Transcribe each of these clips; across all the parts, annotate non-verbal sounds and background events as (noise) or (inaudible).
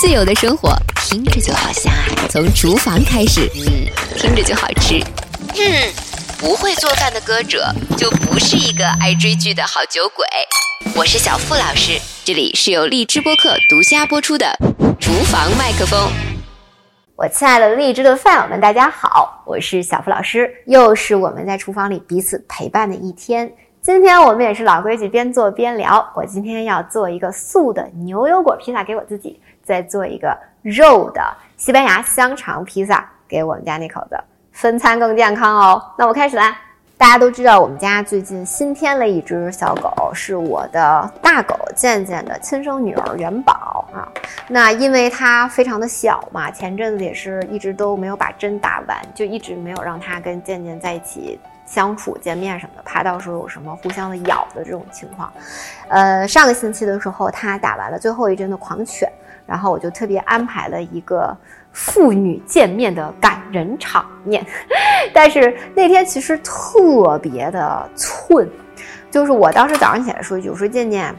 自由的生活，听着就好香啊！从厨房开始，嗯，听着就好吃。嗯，不会做饭的歌者就不是一个爱追剧的好酒鬼。我是小付老师，这里是由荔枝播客独家播出的《厨房麦克风》。我亲爱的荔枝的饭友们，大家好，我是小付老师，又是我们在厨房里彼此陪伴的一天。今天我们也是老规矩，边做边聊。我今天要做一个素的牛油果披萨给我自己，再做一个肉的西班牙香肠披萨给我们家那口子，分餐更健康哦。那我开始啦。大家都知道，我们家最近新添了一只小狗，是我的大狗健健的亲生女儿元宝啊。那因为它非常的小嘛，前阵子也是一直都没有把针打完，就一直没有让它跟健健在一起。相处、见面什么的，怕到时候有什么互相的咬的这种情况。呃，上个星期的时候，他打完了最后一针的狂犬，然后我就特别安排了一个父女见面的感人场面。(laughs) 但是那天其实特别的寸，就是我当时早上起来说一句：“我说健健，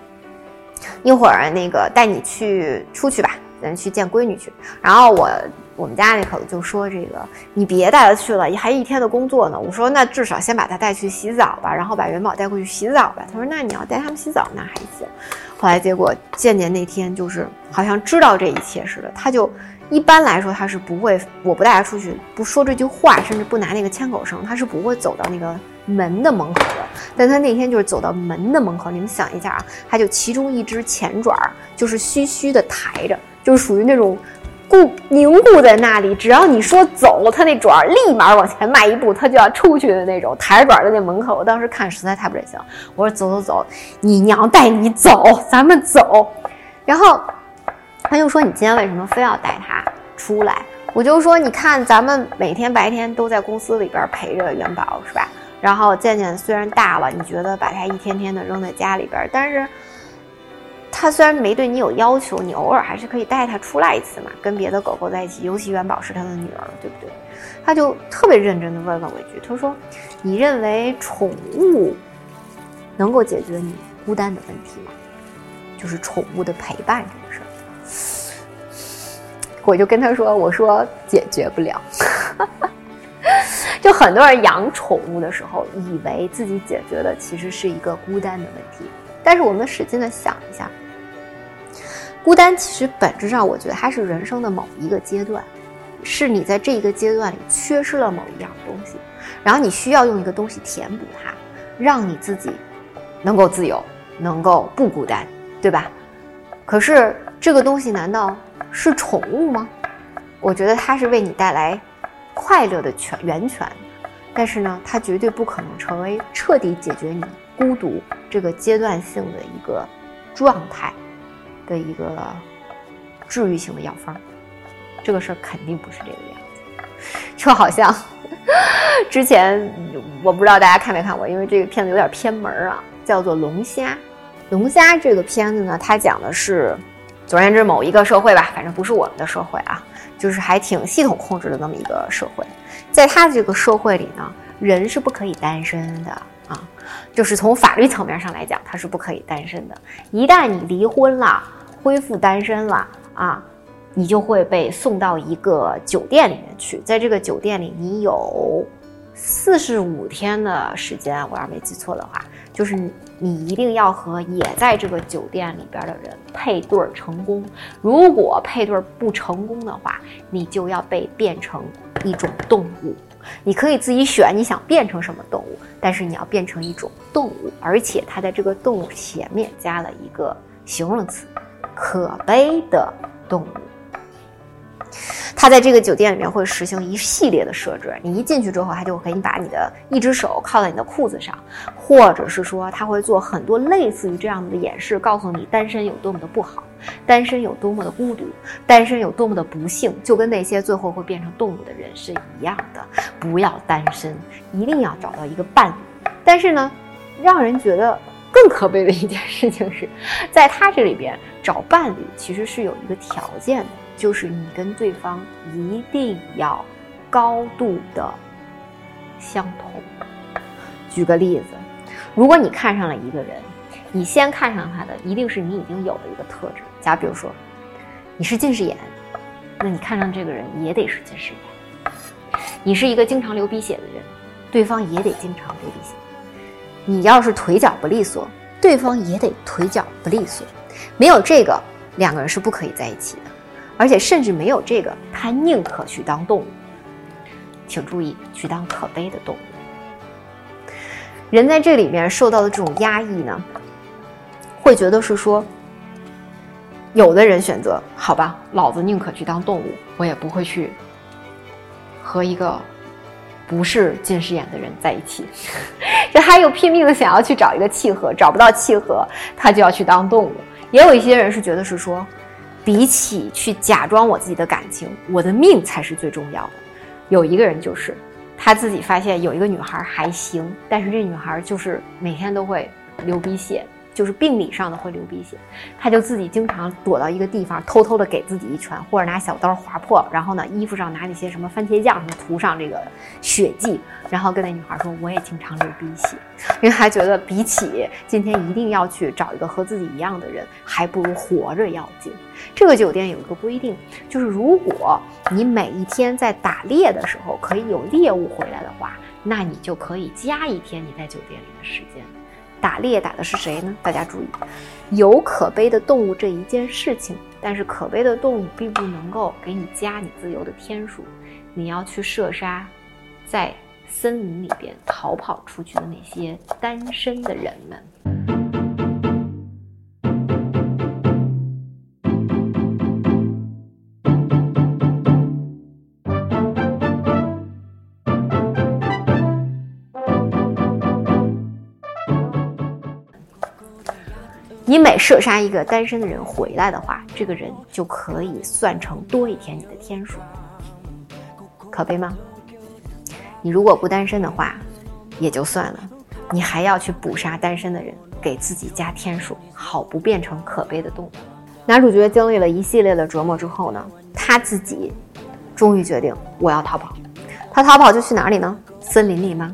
一会儿那个带你去出去吧，咱去见闺女去。”然后我。我们家那口子就说：“这个你别带他去了，还一天的工作呢。”我说：“那至少先把他带去洗澡吧，然后把元宝带过去洗澡吧。”他说：“那你要带他们洗澡那还行。”后来结果健健那天就是好像知道这一切似的，他就一般来说他是不会，我不带他出去，不说这句话，甚至不拿那个牵口绳，他是不会走到那个门的门口的。但他那天就是走到门的门口，你们想一下啊，他就其中一只前爪就是虚虚的抬着，就是属于那种。固凝固在那里，只要你说走，它那爪立马往前迈一步，它就要出去的那种，抬着爪在那门口。我当时看实在太不忍心了，我说走走走，你娘带你走，咱们走。然后他就说你今天为什么非要带他出来？我就说你看咱们每天白天都在公司里边陪着元宝是吧？然后渐渐虽然大了，你觉得把他一天天的扔在家里边，但是。他虽然没对你有要求，你偶尔还是可以带他出来一次嘛，跟别的狗狗在一起，尤其元宝是他的女儿，对不对？他就特别认真的问了我一句，他说：“你认为宠物能够解决你孤单的问题吗？就是宠物的陪伴这个事儿。”我就跟他说：“我说解决不了。(laughs) ”就很多人养宠物的时候，以为自己解决的其实是一个孤单的问题，但是我们使劲的想一下。孤单其实本质上，我觉得它是人生的某一个阶段，是你在这一个阶段里缺失了某一样东西，然后你需要用一个东西填补它，让你自己能够自由，能够不孤单，对吧？可是这个东西难道是宠物吗？我觉得它是为你带来快乐的泉源泉，但是呢，它绝对不可能成为彻底解决你孤独这个阶段性的一个状态。的一个治愈性的药方，这个事儿肯定不是这个样子。就好像 (laughs) 之前我不知道大家看没看过，因为这个片子有点偏门啊，叫做《龙虾》。龙虾这个片子呢，它讲的是，总而言之，某一个社会吧，反正不是我们的社会啊，就是还挺系统控制的那么一个社会。在他的这个社会里呢，人是不可以单身的啊，就是从法律层面上来讲，他是不可以单身的。一旦你离婚了，恢复单身了啊，你就会被送到一个酒店里面去。在这个酒店里，你有四十五天的时间，我要没记错的话，就是你一定要和也在这个酒店里边的人配对成功。如果配对不成功的话，你就要被变成一种动物。你可以自己选你想变成什么动物，但是你要变成一种动物，而且它在这个动物前面加了一个形容词。可悲的动物，他在这个酒店里面会实行一系列的设置。你一进去之后，他就给你把你的一只手靠在你的裤子上，或者是说他会做很多类似于这样的演示，告诉你单身有多么的不好，单身有多么的孤独，单身有多么的不幸，就跟那些最后会变成动物的人是一样的。不要单身，一定要找到一个伴侣。但是呢，让人觉得。更可悲的一件事情是，在他这里边找伴侣其实是有一个条件的，就是你跟对方一定要高度的相同。举个例子，如果你看上了一个人，你先看上他的一定是你已经有的一个特质。假比如说，你是近视眼，那你看上这个人也得是近视眼。你是一个经常流鼻血的人，对方也得经常流鼻血。你要是腿脚不利索，对方也得腿脚不利索。没有这个，两个人是不可以在一起的。而且甚至没有这个，他宁可去当动物。请注意，去当可悲的动物。人在这里面受到的这种压抑呢，会觉得是说，有的人选择好吧，老子宁可去当动物，我也不会去和一个不是近视眼的人在一起。(laughs) 这他又拼命的想要去找一个契合，找不到契合，他就要去当动物。也有一些人是觉得是说，比起去假装我自己的感情，我的命才是最重要的。有一个人就是。他自己发现有一个女孩还行，但是这女孩就是每天都会流鼻血，就是病理上的会流鼻血。他就自己经常躲到一个地方，偷偷的给自己一拳，或者拿小刀划破，然后呢，衣服上拿那些什么番茄酱什么涂上这个血迹，然后跟那女孩说：“我也经常流鼻血。(laughs) ”因为他觉得比起今天一定要去找一个和自己一样的人，还不如活着要紧。这个酒店有一个规定，就是如果你每一天在打猎的时候可以有猎物回来的话，那你就可以加一天你在酒店里的时间。打猎打的是谁呢？大家注意，有可悲的动物这一件事情，但是可悲的动物并不能够给你加你自由的天数。你要去射杀在森林里边逃跑出去的那些单身的人们。你每射杀一个单身的人回来的话，这个人就可以算成多一天你的天数，可悲吗？你如果不单身的话，也就算了，你还要去捕杀单身的人，给自己加天数，好不变成可悲的动物。男主角经历了一系列的折磨之后呢，他自己终于决定我要逃跑。他逃跑就去哪里呢？森林里吗？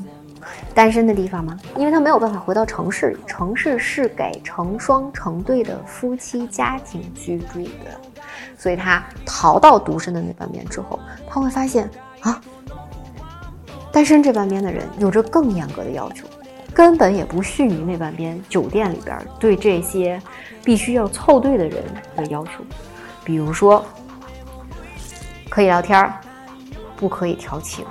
单身的地方吗？因为他没有办法回到城市里，城市是给成双成对的夫妻家庭居住的，所以他逃到独身的那半边之后，他会发现啊，单身这半边的人有着更严格的要求，根本也不逊于那半边酒店里边对这些必须要凑对的人的要求，比如说可以聊天不可以调情。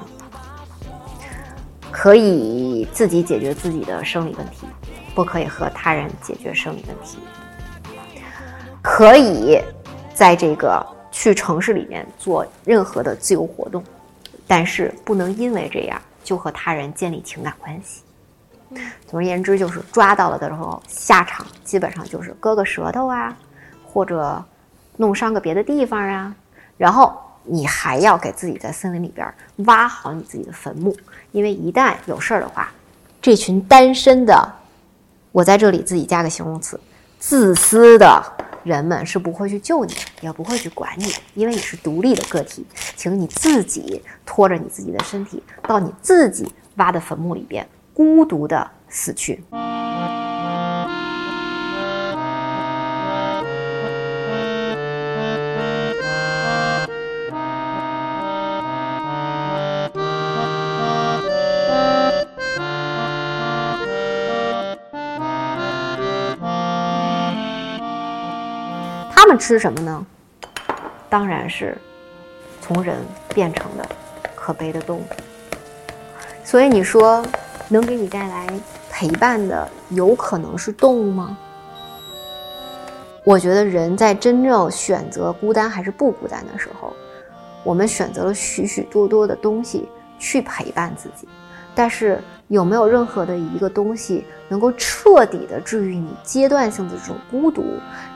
可以自己解决自己的生理问题，不可以和他人解决生理问题。可以在这个去城市里面做任何的自由活动，但是不能因为这样就和他人建立情感关系。总而言之，就是抓到了的时候，下场基本上就是割个舌头啊，或者弄伤个别的地方啊，然后。你还要给自己在森林里边挖好你自己的坟墓，因为一旦有事儿的话，这群单身的，我在这里自己加个形容词，自私的人们是不会去救你，也不会去管你的，因为你是独立的个体，请你自己拖着你自己的身体到你自己挖的坟墓里边，孤独的死去。吃什么呢？当然是从人变成的可悲的动物。所以你说，能给你带来陪伴的，有可能是动物吗？我觉得人在真正选择孤单还是不孤单的时候，我们选择了许许多多的东西去陪伴自己，但是。有没有任何的一个东西能够彻底的治愈你阶段性的这种孤独，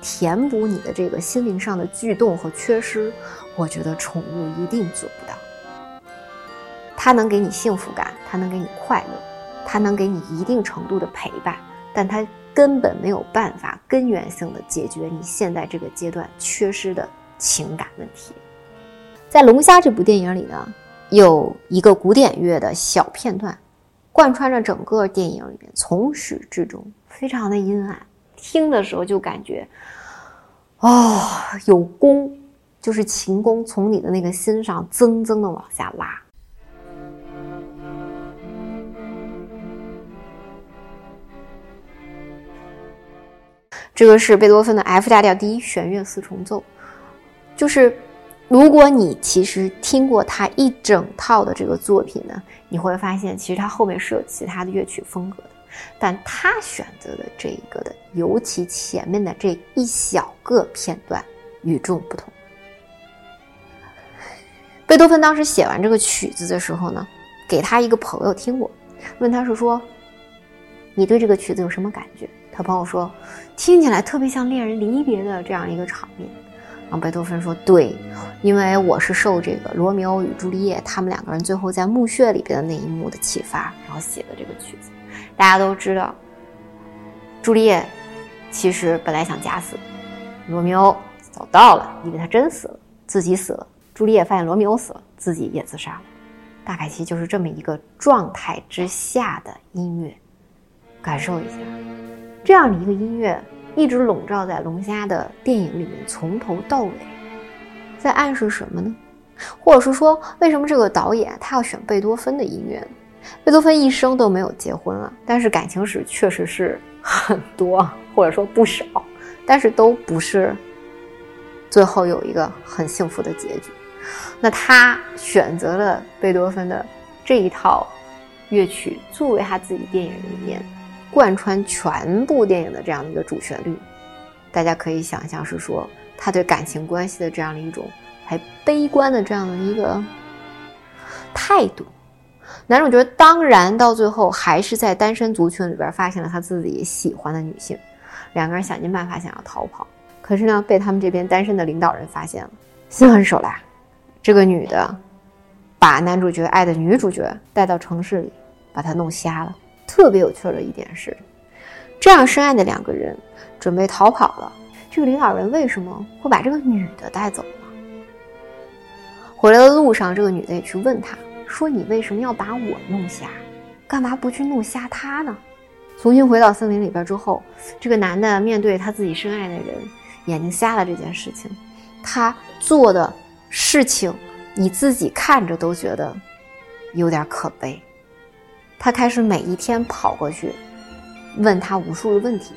填补你的这个心灵上的剧动和缺失？我觉得宠物一定做不到。它能给你幸福感，它能给你快乐，它能给你一定程度的陪伴，但它根本没有办法根源性的解决你现在这个阶段缺失的情感问题。在《龙虾》这部电影里呢，有一个古典乐的小片段。贯穿着整个电影里面，从始至终非常的阴暗，听的时候就感觉，哦，有弓就是琴弓从你的那个心上增增的往下拉。这个是贝多芬的 F 大调第一弦乐四重奏，就是如果你其实听过他一整套的这个作品呢，你会发现其实他后面是有其他的乐曲风格的，但他选择的这一个的，尤其前面的这一小个片段与众不同。贝多芬当时写完这个曲子的时候呢，给他一个朋友听过，问他是说，你对这个曲子有什么感觉？他朋友说，听起来特别像恋人离别的这样一个场面。然后贝多芬说：“对，因为我是受这个《罗密欧与朱丽叶》他们两个人最后在墓穴里边的那一幕的启发，然后写的这个曲子。大家都知道，朱丽叶其实本来想假死，罗密欧早到了，以为他真死了，自己死了。朱丽叶发现罗密欧死了，自己也自杀了。大概其实就是这么一个状态之下的音乐，感受一下。”这样的一个音乐一直笼罩在龙虾的电影里面，从头到尾，在暗示什么呢？或者是说，为什么这个导演他要选贝多芬的音乐？贝多芬一生都没有结婚啊，但是感情史确实是很多，或者说不少，但是都不是最后有一个很幸福的结局。那他选择了贝多芬的这一套乐曲作为他自己电影里面。贯穿全部电影的这样的一个主旋律，大家可以想象是说他对感情关系的这样的一种还悲观的这样的一个态度。男主角当然到最后还是在单身族群里边发现了他自己喜欢的女性，两个人想尽办法想要逃跑，可是呢被他们这边单身的领导人发现了，心狠手辣，这个女的把男主角爱的女主角带到城市里，把她弄瞎了。特别有趣的一点是，这样深爱的两个人准备逃跑了，这个领导人为什么会把这个女的带走呢？回来的路上，这个女的也去问他，说：“你为什么要把我弄瞎？干嘛不去弄瞎他呢？”重新回到森林里边之后，这个男的面对他自己深爱的人眼睛瞎了这件事情，他做的事情，你自己看着都觉得有点可悲。他开始每一天跑过去，问他无数的问题，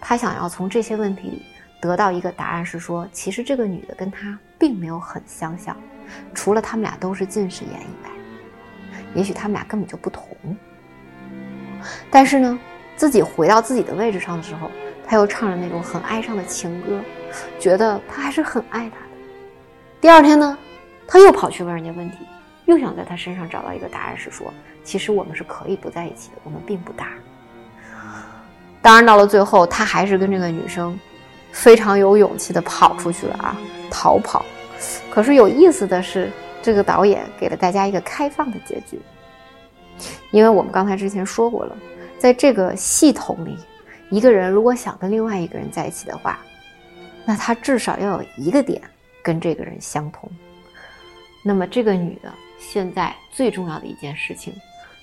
他想要从这些问题里得到一个答案，是说其实这个女的跟他并没有很相像，除了他们俩都是近视眼以外，也许他们俩根本就不同。但是呢，自己回到自己的位置上的时候，他又唱着那种很哀伤的情歌，觉得他还是很爱她的。第二天呢，他又跑去问人家问题。又想在他身上找到一个答案，是说，其实我们是可以不在一起的，我们并不搭。当然，到了最后，他还是跟这个女生非常有勇气的跑出去了啊，逃跑。可是有意思的是，这个导演给了大家一个开放的结局，因为我们刚才之前说过了，在这个系统里，一个人如果想跟另外一个人在一起的话，那他至少要有一个点跟这个人相同。那么这个女的。现在最重要的一件事情，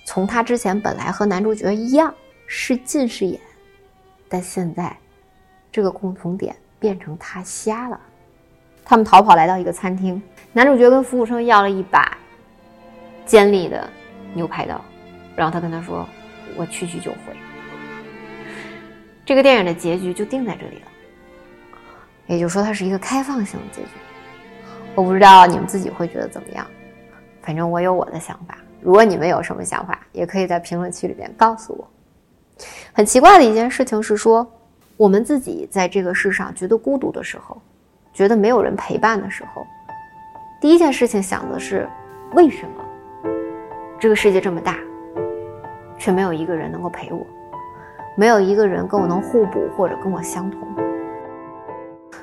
从他之前本来和男主角一样是近视眼，但现在这个共同点变成他瞎了。他们逃跑来到一个餐厅，男主角跟服务生要了一把尖利的牛排刀，然后他跟他说：“我去去就回。”这个电影的结局就定在这里了，也就是说它是一个开放性的结局。我不知道你们自己会觉得怎么样。反正我有我的想法，如果你们有什么想法，也可以在评论区里面告诉我。很奇怪的一件事情是说，我们自己在这个世上觉得孤独的时候，觉得没有人陪伴的时候，第一件事情想的是为什么这个世界这么大，却没有一个人能够陪我，没有一个人跟我能互补或者跟我相同。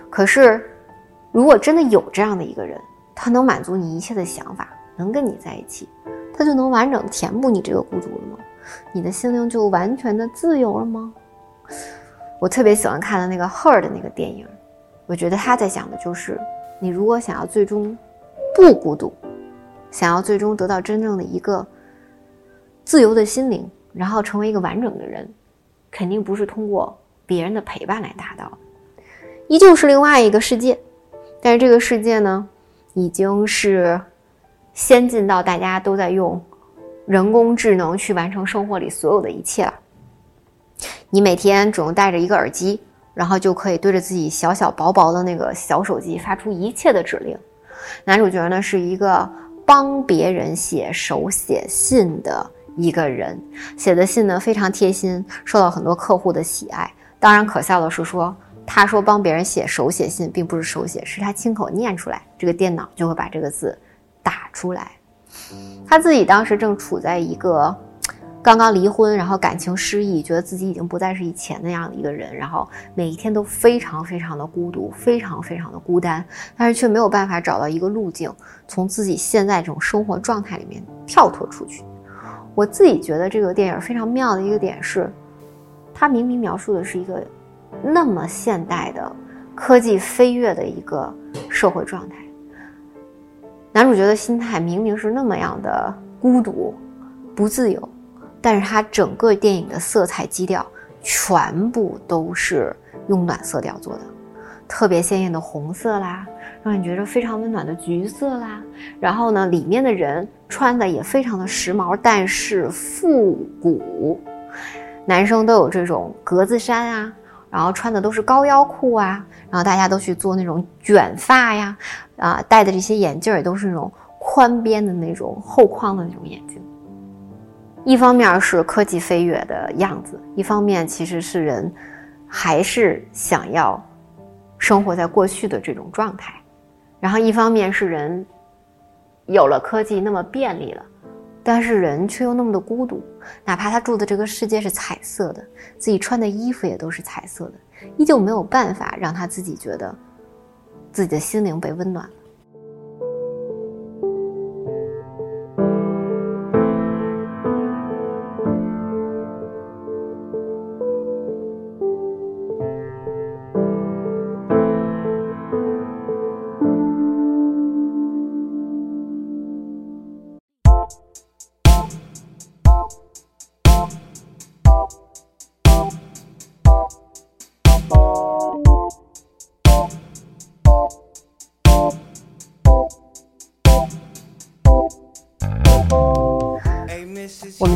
可是，如果真的有这样的一个人，他能满足你一切的想法。能跟你在一起，他就能完整填补你这个孤独了吗？你的心灵就完全的自由了吗？我特别喜欢看的那个《Her》的那个电影，我觉得他在讲的就是，你如果想要最终不孤独，想要最终得到真正的一个自由的心灵，然后成为一个完整的人，肯定不是通过别人的陪伴来达到，依旧是另外一个世界，但是这个世界呢，已经是先进到大家都在用人工智能去完成生活里所有的一切了。你每天只用带着一个耳机，然后就可以对着自己小小薄薄的那个小手机发出一切的指令。男主角呢是一个帮别人写手写信的一个人，写的信呢非常贴心，受到很多客户的喜爱。当然，可笑的是说，他说帮别人写手写信，并不是手写，是他亲口念出来，这个电脑就会把这个字打出来。他自己当时正处在一个。刚刚离婚，然后感情失意，觉得自己已经不再是以前那样的一个人，然后每一天都非常非常的孤独，非常非常的孤单，但是却没有办法找到一个路径，从自己现在这种生活状态里面跳脱出去。我自己觉得这个电影非常妙的一个点是，它明明描述的是一个那么现代的科技飞跃的一个社会状态，男主角的心态明明是那么样的孤独、不自由。但是他整个电影的色彩基调全部都是用暖色调做的，特别鲜艳的红色啦，让你觉得非常温暖的橘色啦。然后呢，里面的人穿的也非常的时髦，但是复古。男生都有这种格子衫啊，然后穿的都是高腰裤啊，然后大家都去做那种卷发呀，啊，戴的这些眼镜也都是那种宽边的那种厚框的那种眼镜。一方面是科技飞跃的样子，一方面其实是人还是想要生活在过去的这种状态，然后一方面是人有了科技那么便利了，但是人却又那么的孤独，哪怕他住的这个世界是彩色的，自己穿的衣服也都是彩色的，依旧没有办法让他自己觉得自己的心灵被温暖。了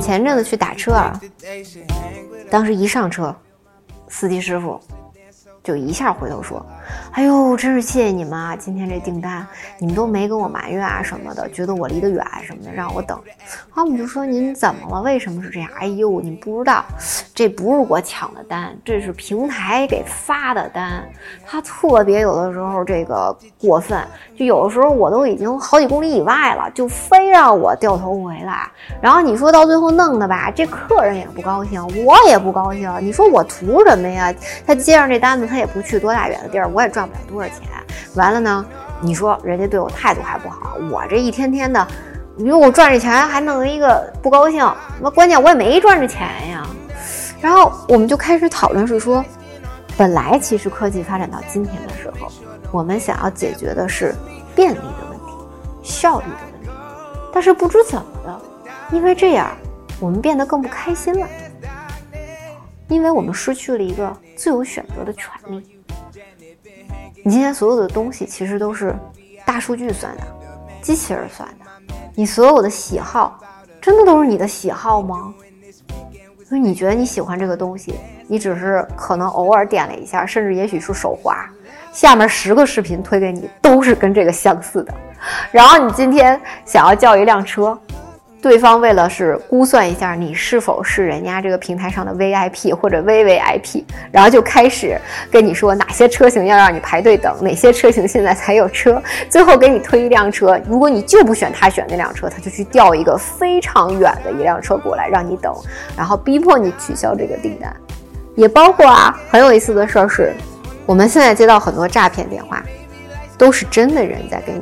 前阵子去打车啊，当时一上车，司机师傅就一下回头说。哎呦，真是谢谢你们啊！今天这订单，你们都没跟我埋怨啊什么的，觉得我离得远什么的，让我等。啊，我们就说您怎么了？为什么是这样？哎呦，你不知道，这不是我抢的单，这是平台给发的单。他特别有的时候这个过分，就有的时候我都已经好几公里以外了，就非让我掉头回来。然后你说到最后弄的吧，这客人也不高兴，我也不高兴。你说我图什么呀？他接上这单子，他也不去多大远的地儿，我也赚。赚不了多少钱，完了呢？你说人家对我态度还不好，我这一天天的，你说我赚这钱还弄了一个不高兴，那关键我也没赚着钱呀。然后我们就开始讨论，是说，本来其实科技发展到今天的时候，我们想要解决的是便利的问题、效率的问题，但是不知怎么的，因为这样，我们变得更不开心了，因为我们失去了一个自由选择的权利。你今天所有的东西其实都是大数据算的，机器人算的。你所有的喜好，真的都是你的喜好吗？所以你觉得你喜欢这个东西，你只是可能偶尔点了一下，甚至也许是手滑，下面十个视频推给你都是跟这个相似的。然后你今天想要叫一辆车。对方为了是估算一下你是否是人家这个平台上的 VIP 或者 VVIP，然后就开始跟你说哪些车型要让你排队等，哪些车型现在才有车，最后给你推一辆车。如果你就不选他选那辆车，他就去调一个非常远的一辆车过来让你等，然后逼迫你取消这个订单。也包括啊，很有意思的事儿是，我们现在接到很多诈骗电话，都是真的人在给你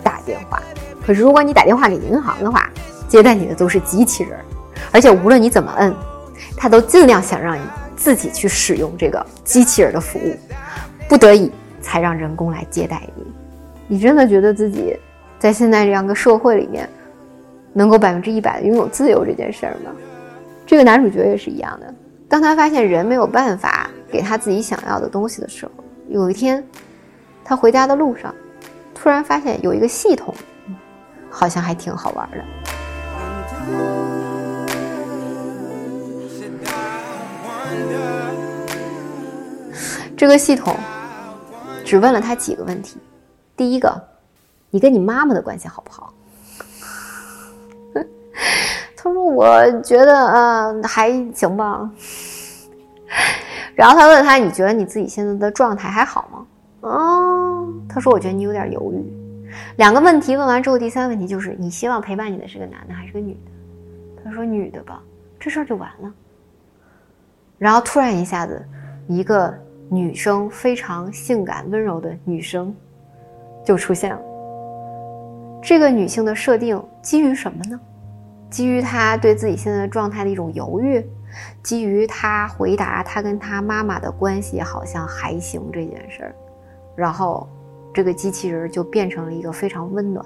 打电话。可是如果你打电话给银行的话，接待你的都是机器人，而且无论你怎么摁，他都尽量想让你自己去使用这个机器人的服务，不得已才让人工来接待你。你真的觉得自己在现在这样的社会里面，能够百分之一百的拥有自由这件事儿吗？这个男主角也是一样的，当他发现人没有办法给他自己想要的东西的时候，有一天，他回家的路上，突然发现有一个系统，好像还挺好玩的。这个系统只问了他几个问题。第一个，你跟你妈妈的关系好不好？(laughs) 他说：“我觉得，呃，还行吧。”然后他问他：“你觉得你自己现在的状态还好吗？”哦，他说：“我觉得你有点犹豫。”两个问题问完之后，第三个问题就是：你希望陪伴你的是个男的还是个女的？他说：“女的吧。”这事儿就完了。然后突然一下子，一个女生非常性感温柔的女生就出现了。这个女性的设定基于什么呢？基于她对自己现在的状态的一种犹豫，基于她回答她跟她妈妈的关系好像还行这件事儿，然后这个机器人就变成了一个非常温暖，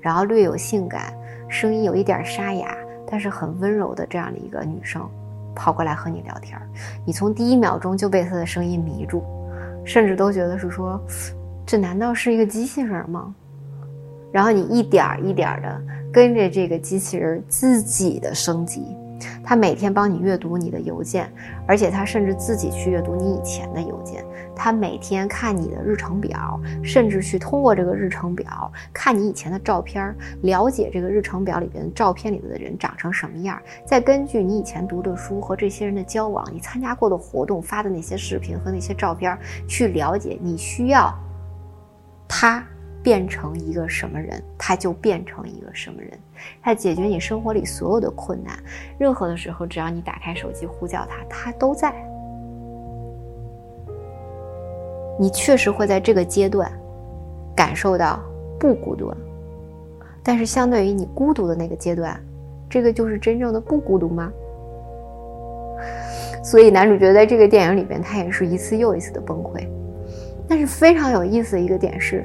然后略有性感，声音有一点沙哑，但是很温柔的这样的一个女生。跑过来和你聊天，你从第一秒钟就被她的声音迷住，甚至都觉得是说，这难道是一个机器人吗？然后你一点一点的跟着这个机器人自己的升级。他每天帮你阅读你的邮件，而且他甚至自己去阅读你以前的邮件。他每天看你的日程表，甚至去通过这个日程表看你以前的照片，了解这个日程表里边照片里的人长成什么样。再根据你以前读的书和这些人的交往，你参加过的活动发的那些视频和那些照片，去了解你需要他。变成一个什么人，他就变成一个什么人。他解决你生活里所有的困难，任何的时候，只要你打开手机呼叫他，他都在。你确实会在这个阶段感受到不孤独，但是相对于你孤独的那个阶段，这个就是真正的不孤独吗？所以男主角在这个电影里边，他也是一次又一次的崩溃。但是非常有意思的一个点是。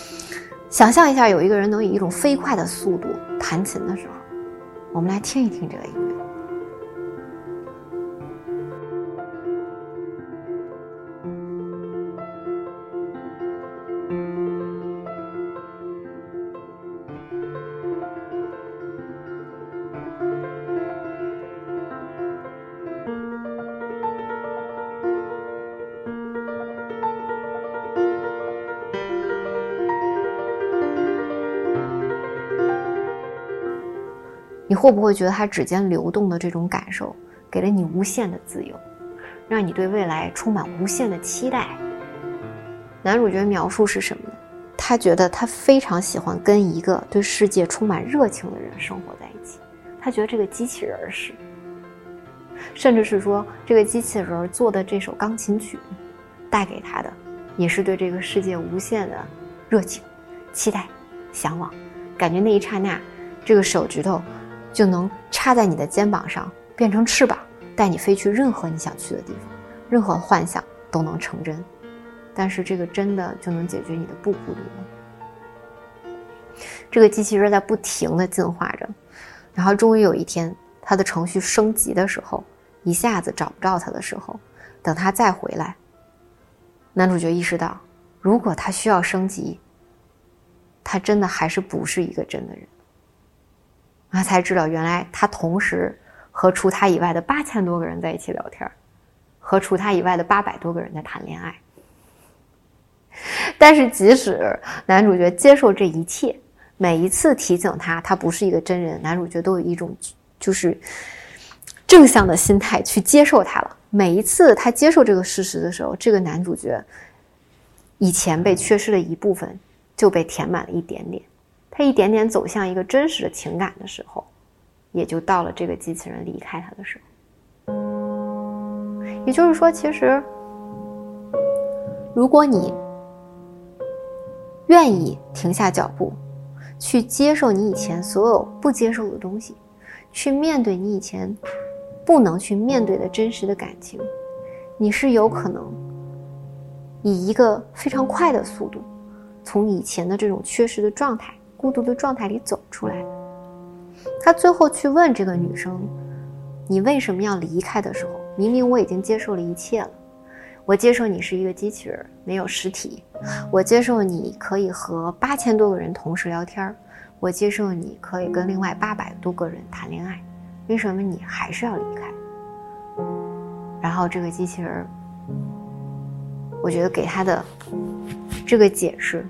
想象一下，有一个人能以一种飞快的速度弹琴的时候，我们来听一听这个音乐。你会不会觉得它指尖流动的这种感受，给了你无限的自由，让你对未来充满无限的期待？男主角描述是什么呢？他觉得他非常喜欢跟一个对世界充满热情的人生活在一起。他觉得这个机器人是，甚至是说这个机器人做的这首钢琴曲，带给他的，也是对这个世界无限的热情、期待、向往。感觉那一刹那，这个手指头。就能插在你的肩膀上，变成翅膀，带你飞去任何你想去的地方，任何幻想都能成真。但是这个真的就能解决你的不孤独吗？这个机器人在不停的进化着，然后终于有一天，它的程序升级的时候，一下子找不着它的时候，等它再回来，男主角意识到，如果他需要升级，他真的还是不是一个真的人。他才知道，原来他同时和除他以外的八千多个人在一起聊天，和除他以外的八百多个人在谈恋爱。但是，即使男主角接受这一切，每一次提醒他他不是一个真人，男主角都有一种就是正向的心态去接受他了。每一次他接受这个事实的时候，这个男主角以前被缺失的一部分就被填满了一点点。一点点走向一个真实的情感的时候，也就到了这个机器人离开他的时候。也就是说，其实，如果你愿意停下脚步，去接受你以前所有不接受的东西，去面对你以前不能去面对的真实的感情，你是有可能以一个非常快的速度，从以前的这种缺失的状态、孤独的状态里走出来。他最后去问这个女生：“你为什么要离开？”的时候，明明我已经接受了一切了。我接受你是一个机器人，没有实体。我接受你可以和八千多个人同时聊天我接受你可以跟另外八百多个人谈恋爱。为什么你还是要离开？然后这个机器人，我觉得给他的这个解释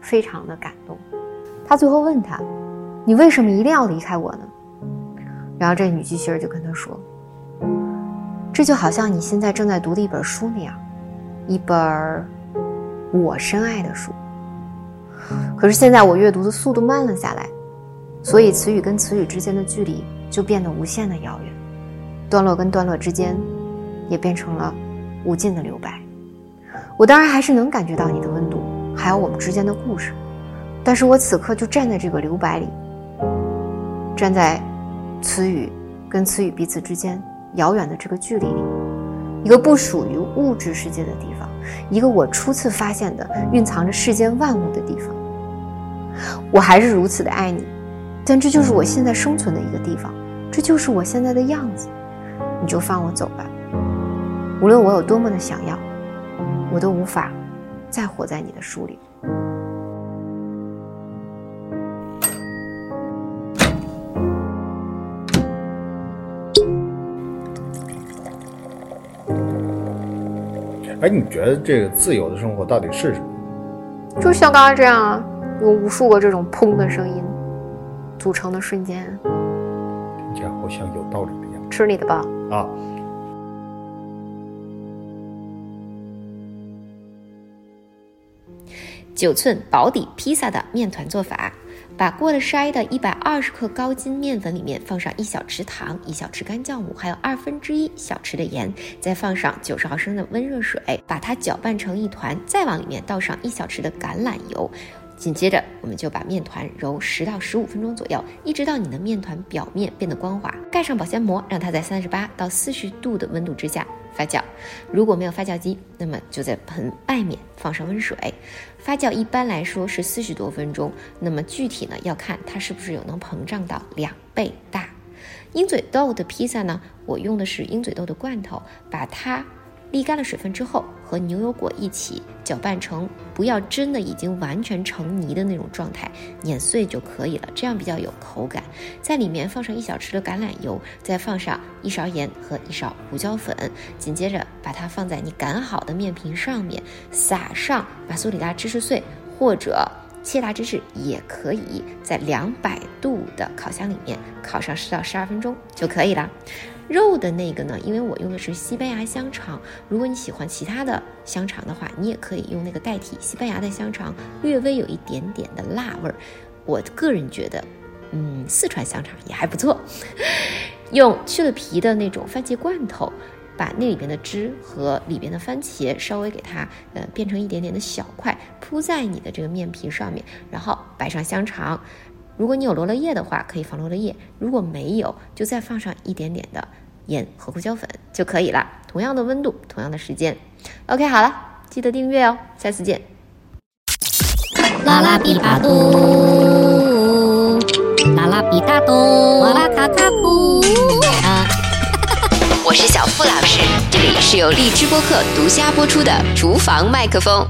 非常的感动。他最后问他：“你为什么一定要离开我呢？”然后这女机器人就跟他说。这就好像你现在正在读的一本书那样，一本我深爱的书。可是现在我阅读的速度慢了下来，所以词语跟词语之间的距离就变得无限的遥远，段落跟段落之间也变成了无尽的留白。我当然还是能感觉到你的温度，还有我们之间的故事，但是我此刻就站在这个留白里，站在词语跟词语彼此之间。遥远的这个距离里，一个不属于物质世界的地方，一个我初次发现的蕴藏着世间万物的地方。我还是如此的爱你，但这就是我现在生存的一个地方，这就是我现在的样子。你就放我走吧，无论我有多么的想要，我都无法再活在你的书里。哎，你觉得这个自由的生活到底是什么？就像刚刚这样啊，有无数个这种砰的声音组成的瞬间，听起来好像有道理的样子。吃你的吧！啊，九寸薄底披萨的面团做法。把过了筛的一百二十克高筋面粉里面放上一小匙糖、一小匙干酵母，还有二分之一小匙的盐，再放上九十毫升的温热水，把它搅拌成一团，再往里面倒上一小匙的橄榄油。紧接着，我们就把面团揉十到十五分钟左右，一直到你的面团表面变得光滑，盖上保鲜膜，让它在三十八到四十度的温度之下发酵。如果没有发酵机，那么就在盆外面放上温水，发酵一般来说是四十多分钟。那么具体呢，要看它是不是有能膨胀到两倍大。鹰嘴豆的披萨呢，我用的是鹰嘴豆的罐头，把它。沥干了水分之后，和牛油果一起搅拌成不要真的已经完全成泥的那种状态，碾碎就可以了，这样比较有口感。在里面放上一小匙的橄榄油，再放上一勺盐和一勺胡椒粉，紧接着把它放在你擀好的面皮上面，撒上马苏里拉芝士碎或者切达芝士，也可以在两百度的烤箱里面烤上十到十二分钟就可以了。肉的那个呢？因为我用的是西班牙香肠，如果你喜欢其他的香肠的话，你也可以用那个代替。西班牙的香肠略微有一点点的辣味儿，我个人觉得，嗯，四川香肠也还不错。(laughs) 用去了皮的那种番茄罐头，把那里边的汁和里边的番茄稍微给它呃变成一点点的小块，铺在你的这个面皮上面，然后摆上香肠。如果你有罗勒叶的话，可以放罗勒叶；如果没有，就再放上一点点的盐和胡椒粉就可以了。同样的温度，同样的时间。OK，好了，记得订阅哦，下次见。啦啦比巴嘟，啦啦比大嘟，哇啦卡卡库。(laughs) 我是小付老师，这里是由荔枝播客独家播出的厨房麦克风。